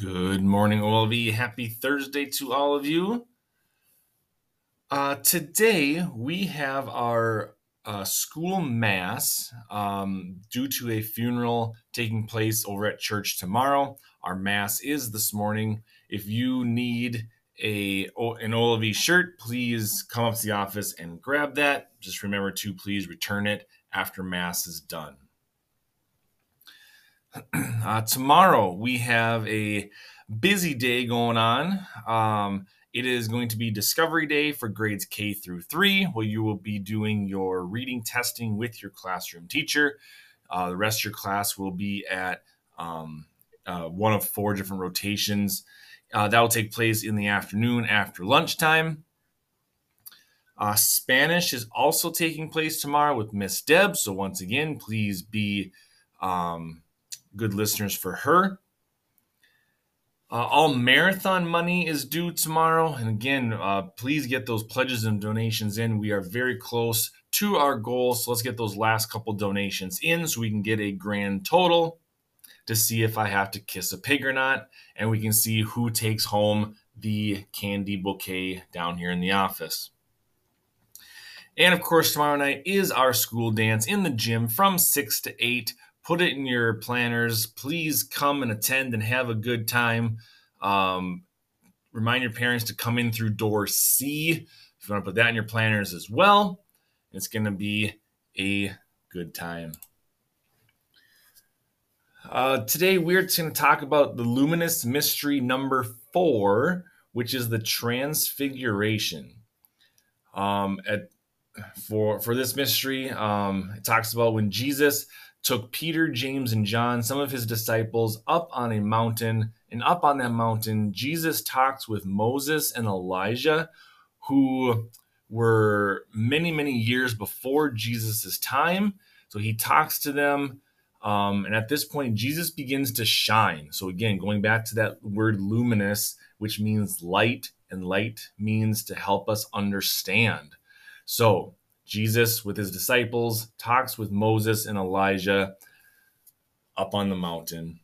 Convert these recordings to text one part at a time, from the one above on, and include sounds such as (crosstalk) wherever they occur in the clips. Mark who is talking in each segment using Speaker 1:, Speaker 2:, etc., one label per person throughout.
Speaker 1: Good morning, OLV. Happy Thursday to all of you. Uh, today we have our uh, school mass um, due to a funeral taking place over at church tomorrow. Our mass is this morning. If you need a an OLV shirt, please come up to the office and grab that. Just remember to please return it after mass is done. (clears throat) Uh, tomorrow we have a busy day going on. Um, it is going to be Discovery Day for grades K through three, where you will be doing your reading testing with your classroom teacher. Uh, the rest of your class will be at um, uh, one of four different rotations. Uh, that will take place in the afternoon after lunchtime. Uh, Spanish is also taking place tomorrow with Miss Deb. So, once again, please be um, good listeners for her. Uh, all marathon money is due tomorrow. And again, uh, please get those pledges and donations in. We are very close to our goal. So let's get those last couple donations in so we can get a grand total to see if I have to kiss a pig or not. And we can see who takes home the candy bouquet down here in the office. And of course, tomorrow night is our school dance in the gym from 6 to 8 put it in your planners. Please come and attend and have a good time. Um, remind your parents to come in through door C if you want to put that in your planners as well. It's going to be a good time. Uh, today, we're going to talk about the luminous mystery number four, which is the transfiguration. Um, at, for for this mystery, um, it talks about when Jesus took Peter, James, and John, some of his disciples, up on a mountain. And up on that mountain, Jesus talks with Moses and Elijah, who were many, many years before Jesus' time. So he talks to them. Um, and at this point, Jesus begins to shine. So, again, going back to that word luminous, which means light, and light means to help us understand. So, Jesus, with his disciples, talks with Moses and Elijah up on the mountain.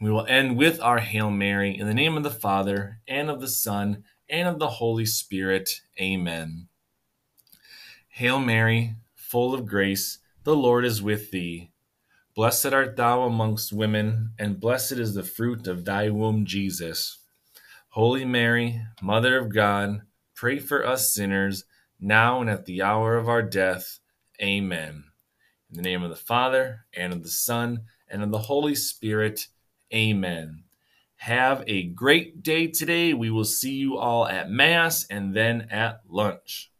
Speaker 1: We will end with our Hail Mary in the name of the Father, and of the Son, and of the Holy Spirit. Amen. Hail Mary, full of grace, the Lord is with thee. Blessed art thou amongst women, and blessed is the fruit of thy womb, Jesus. Holy Mary, Mother of God, pray for us sinners now and at the hour of our death. Amen. In the name of the Father, and of the Son, and of the Holy Spirit. Amen. Have a great day today. We will see you all at Mass and then at lunch.